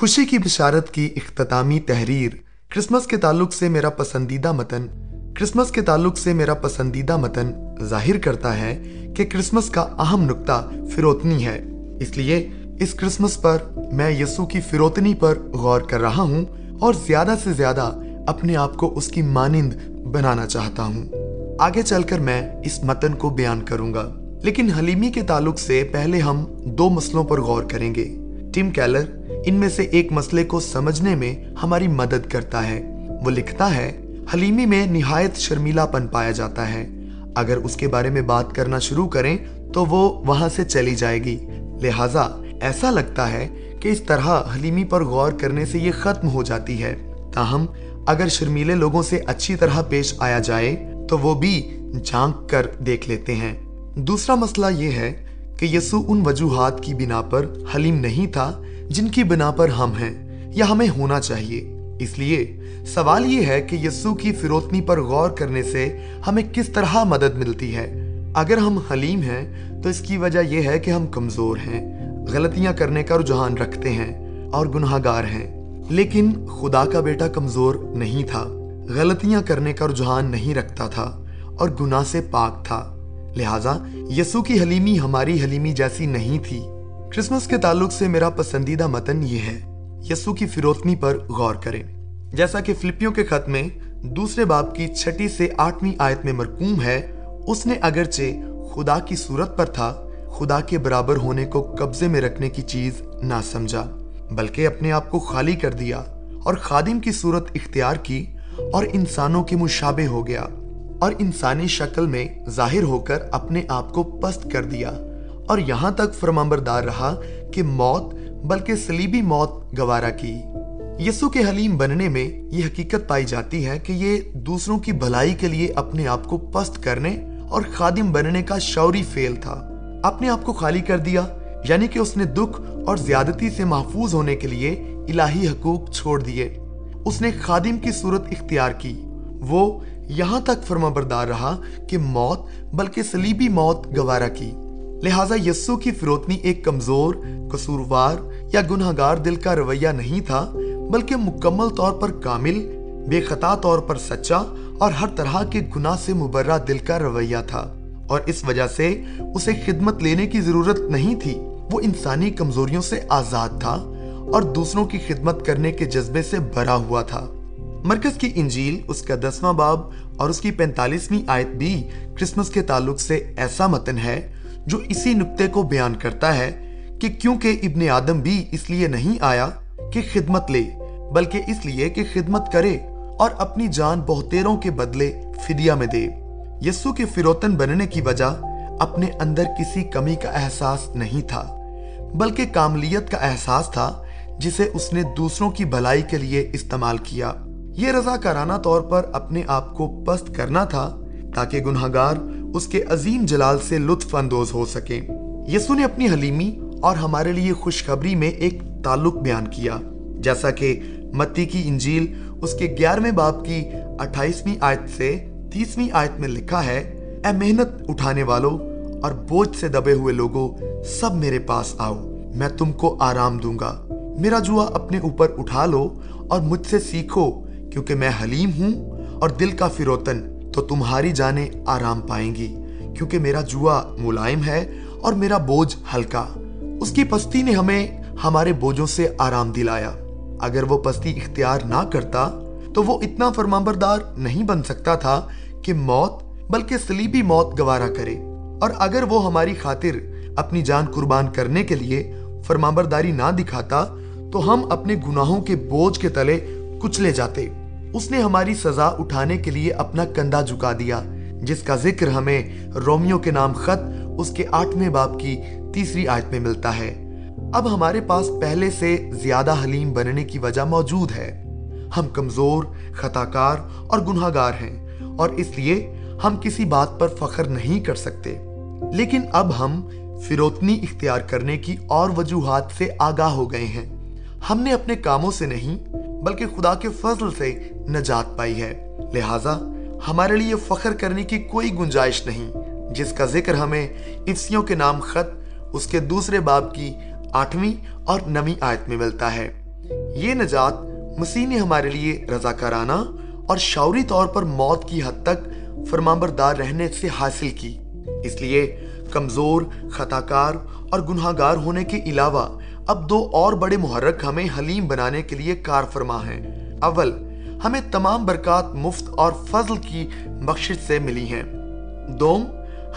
خوشی کی بشارت کی اختتامی تحریر کرسمس کے تعلق سے میرا پسندیدہ متن کرسمس کے تعلق سے میرا پسندیدہ متن ظاہر کرتا ہے کہ کرسمس کا اہم نقطہ فروتنی ہے۔ اس لیے اس کرسمس پر میں یسو کی فروتنی پر غور کر رہا ہوں اور زیادہ سے زیادہ اپنے آپ کو اس کی مانند بنانا چاہتا ہوں۔ آگے چل کر میں اس متن کو بیان کروں گا۔ لیکن حلیمی کے تعلق سے پہلے ہم دو مسئلوں پر غور کریں گے۔ ٹیم کیلر ان میں سے ایک مسئلے کو سمجھنے میں ہماری مدد کرتا ہے۔ وہ لکھتا ہے، حلیمی میں نہایت شرمیلا پن پایا جاتا ہے۔ اگر اس کے بارے میں بات کرنا شروع کریں تو وہ وہاں سے چلی جائے گی۔ لہٰذا ایسا لگتا ہے کہ اس طرح حلیمی پر غور کرنے سے یہ ختم ہو جاتی ہے۔ تاہم، اگر شرمیلے لوگوں سے اچھی طرح پیش آیا جائے تو وہ بھی جھانک کر دیکھ لیتے ہیں۔ دوسرا مسئلہ یہ ہے کہ یسو ان وجوہات کی بنا پر حلیم نہیں تھا جن کی بنا پر ہم ہیں یا ہمیں ہونا چاہیے۔ اس لیے سوال یہ ہے کہ یسو کی فروتنی پر غور کرنے سے ہمیں کس طرح مدد ملتی ہے۔ اگر ہم حلیم ہیں تو اس کی وجہ یہ ہے کہ ہم کمزور ہیں، غلطیاں کرنے کا رجحان رکھتے ہیں اور گناہ گار ہیں۔ لیکن خدا کا بیٹا کمزور نہیں تھا، غلطیاں کرنے کا رجحان نہیں رکھتا تھا اور گناہ سے پاک تھا۔ لہٰذا یسو کی حلیمی ہماری حلیمی جیسی نہیں تھی۔ کرسمس کے تعلق سے میرا پسندیدہ متن یہ ہے، یسو کی فروتنی پر غور کریں۔ جیسا کہ فلپیوں کے خط میں دوسرے باپ کی چھٹی سے آٹھویں آیت میں مرکوم ہے، اس نے اگرچہ خدا کی صورت پر تھا، خدا کے برابر ہونے کو قبضے میں رکھنے کی چیز نہ سمجھا، بلکہ اپنے آپ کو خالی کر دیا اور خادم کی صورت اختیار کی اور انسانوں کے مشابہ ہو گیا۔ اور انسانی شکل میں ظاہر ہو کر اپنے آپ کو پست کر دیا اور یہاں تک فرمانبردار رہا کہ موت بلکہ سلیبی موت گوارا کی۔ یسو کے حلیم بننے میں یہ حقیقت پائی جاتی ہے کہ یہ دوسروں کی بھلائی کے لیے اپنے آپ کو پست کرنے اور خادم بننے کا شوری فیل تھا۔ اپنے آپ کو خالی کر دیا یعنی کہ اس نے دکھ اور زیادتی سے محفوظ ہونے کے لیے الہی حقوق چھوڑ دیے۔ اس نے خادم کی صورت اختیار کی۔ وہ یہاں تک فرما بردار رہا کہ موت بلکہ سلیبی موت گوارا کی۔ لہٰذا یسو کی فروتنی ایک کمزور، قصوروار یا گناہ گار دل کا رویہ نہیں تھا، بلکہ مکمل طور پر کامل، بے خطا طور پر سچا اور ہر طرح کے گناہ سے مبرہ دل کا رویہ تھا۔ اور اس وجہ سے اسے خدمت لینے کی ضرورت نہیں تھی۔ وہ انسانی کمزوریوں سے آزاد تھا اور دوسروں کی خدمت کرنے کے جذبے سے بھرا ہوا تھا۔ مرکز کی انجیل، اس کا دسواں باب اور اس کی پینتالیسویں آیت بھی کرسمس کے تعلق سے ایسا متن ہے جو اسی نقطے کو بیان کرتا ہے کہ کیونکہ ابن آدم بھی اس لیے نہیں آیا کہ خدمت لے، بلکہ اس لیے کہ خدمت کرے اور اپنی جان بہتیروں کے بدلے فدیہ میں دے۔ یسو کے فروتن بننے کی وجہ اپنے اندر کسی کمی کا احساس نہیں تھا، بلکہ کاملیت کا احساس تھا، جسے اس نے دوسروں کی بھلائی کے لیے استعمال کیا۔ یہ رضا کارانہ طور پر اپنے آپ کو پست کرنا تھا تاکہ گناہ گار اس کے عظیم جلال سے لطف اندوز ہو سکیں۔ یسو نے اپنی حلیمی اور ہمارے لیے خوشخبری میں ایک تعلق بیان کیا۔ جیسا کہ متی کی انجیل اس کے گیارہویں باپ کی اٹھائیسویں آیت سے تیسویں آیت میں لکھا ہے، اے محنت اٹھانے والوں اور بوجھ سے دبے ہوئے لوگوں سب میرے پاس آؤ، میں تم کو آرام دوں گا۔ میرا جوا اپنے اوپر اٹھا لو اور مجھ سے سیکھو۔ کیونکہ میں حلیم ہوں اور دل کا فروتن تو تمہاری جانیں آرام پائیں گی، کیونکہ میرا جوا ملائم ہے اور میرا بوجھ ہلکا۔ اس کی پستی نے ہمیں ہمارے بوجھوں سے آرام دلایا۔ اگر وہ پستی اختیار نہ کرتا تو وہ اتنا فرمانبردار نہیں بن سکتا تھا کہ موت، بلکہ سلیبی موت گوارا کرے۔ اور اگر وہ ہماری خاطر اپنی جان قربان کرنے کے لیے فرمانبرداری نہ دکھاتا تو ہم اپنے گناہوں کے بوجھ کے تلے کچلے جاتے۔ اس نے ہماری سزا اٹھانے کے لیے اپنا کندھا جھکا دیا، جس کا ذکر ہمیں رومیو کے نام خط اس کے آٹھویں باپ کی تیسری آیت میں ملتا ہے۔ اب ہمارے پاس پہلے سے زیادہ حلیم بننے کی وجہ موجود ہے۔ ہم کمزور، خطاکار اور گناہ گار ہیں اور اس لیے ہم کسی بات پر فخر نہیں کر سکتے۔ لیکن اب ہم فروتنی اختیار کرنے کی اور وجوہات سے آگاہ ہو گئے ہیں۔ ہم نے اپنے کاموں سے نہیں، بلکہ خدا کے فضل سے نجات پائی ہے۔ لہٰذا ہمارے لیے فخر کرنے کی کوئی گنجائش نہیں، جس کا ذکر ہمیں افسیوں کے نام خط اس کے دوسرے باب کی آٹھویں اور نویں آیت میں ملتا ہے۔ یہ نجات مسیح نے ہمارے لیے رضاکارانہ اور شعوری طور پر موت کی حد تک فرمانبردار رہنے سے حاصل کی۔ اس لیے کمزور، خطاکار اور گناہگار ہونے کے علاوہ اب دو اور بڑے محرک ہمیں حلیم بنانے کے لیے کار فرما ہیں۔ اول ہمیں تمام برکات مفت اور فضل کی بخشش سے ملی ہیں۔ دوم،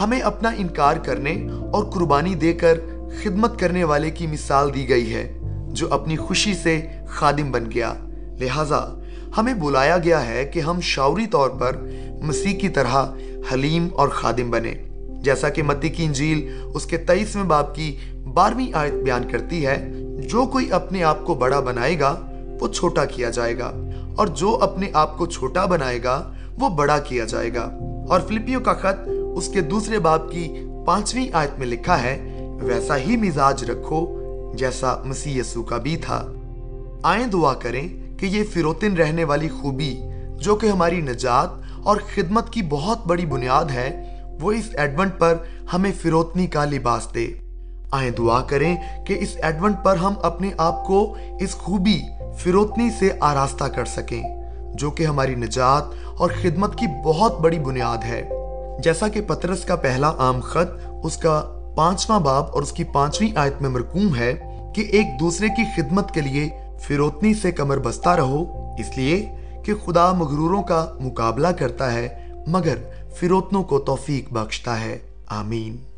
ہمیں اپنا انکار کرنے اور قربانی دے کر خدمت کرنے والے کی مثال دی گئی ہے، جو اپنی خوشی سے خادم بن گیا۔ لہذا، ہمیں بلایا گیا ہے کہ ہم شعوری طور پر مسیح کی طرح حلیم اور خادم بنے۔ جیسا کہ متی کی انجیل اس کے تیئیسویں باپ کی بارہویں آیت بیان کرتی ہے، جو کوئی اپنے آپ کو بڑا بنائے گا، وہ چھوٹا کیا جائے گا۔ اور جو اپنے آپ کو چھوٹا بنائے گا، وہ بڑا کیا جائے گا۔ اور فلپیو کا خط اس کے دوسرے باپ کی پانچویں آیت میں لکھا ہے، ویسا ہی مزاج رکھو جیسا مسیح یسو کا بھی تھا۔ آئیں دعا کریں کہ یہ فروتن رہنے والی خوبی، جو کہ ہماری نجات اور خدمت کی بہت بڑی بنیاد ہے، وہ اس ایڈونٹ پر ہمیں فروتنی کا لباس دے۔ آئیں دعا کریں کہ اس ایڈونٹ پر ہم اپنے آپ کو اس خوبی فروتنی سے آراستہ کر سکیں، جو کہ ہماری نجات اور خدمت کی بہت بڑی بنیاد ہے۔ جیسا کہ پترس کا پہلا عام خط، اس کا پانچواں باب اور اس کی پانچویں آیت میں مرکوم ہے کہ ایک دوسرے کی خدمت کے لیے فروتنی سے کمر بستہ رہو، اس لیے کہ خدا مغروروں کا مقابلہ کرتا ہے، مگر فروتنوں کو توفیق بخشتا ہے۔ آمین۔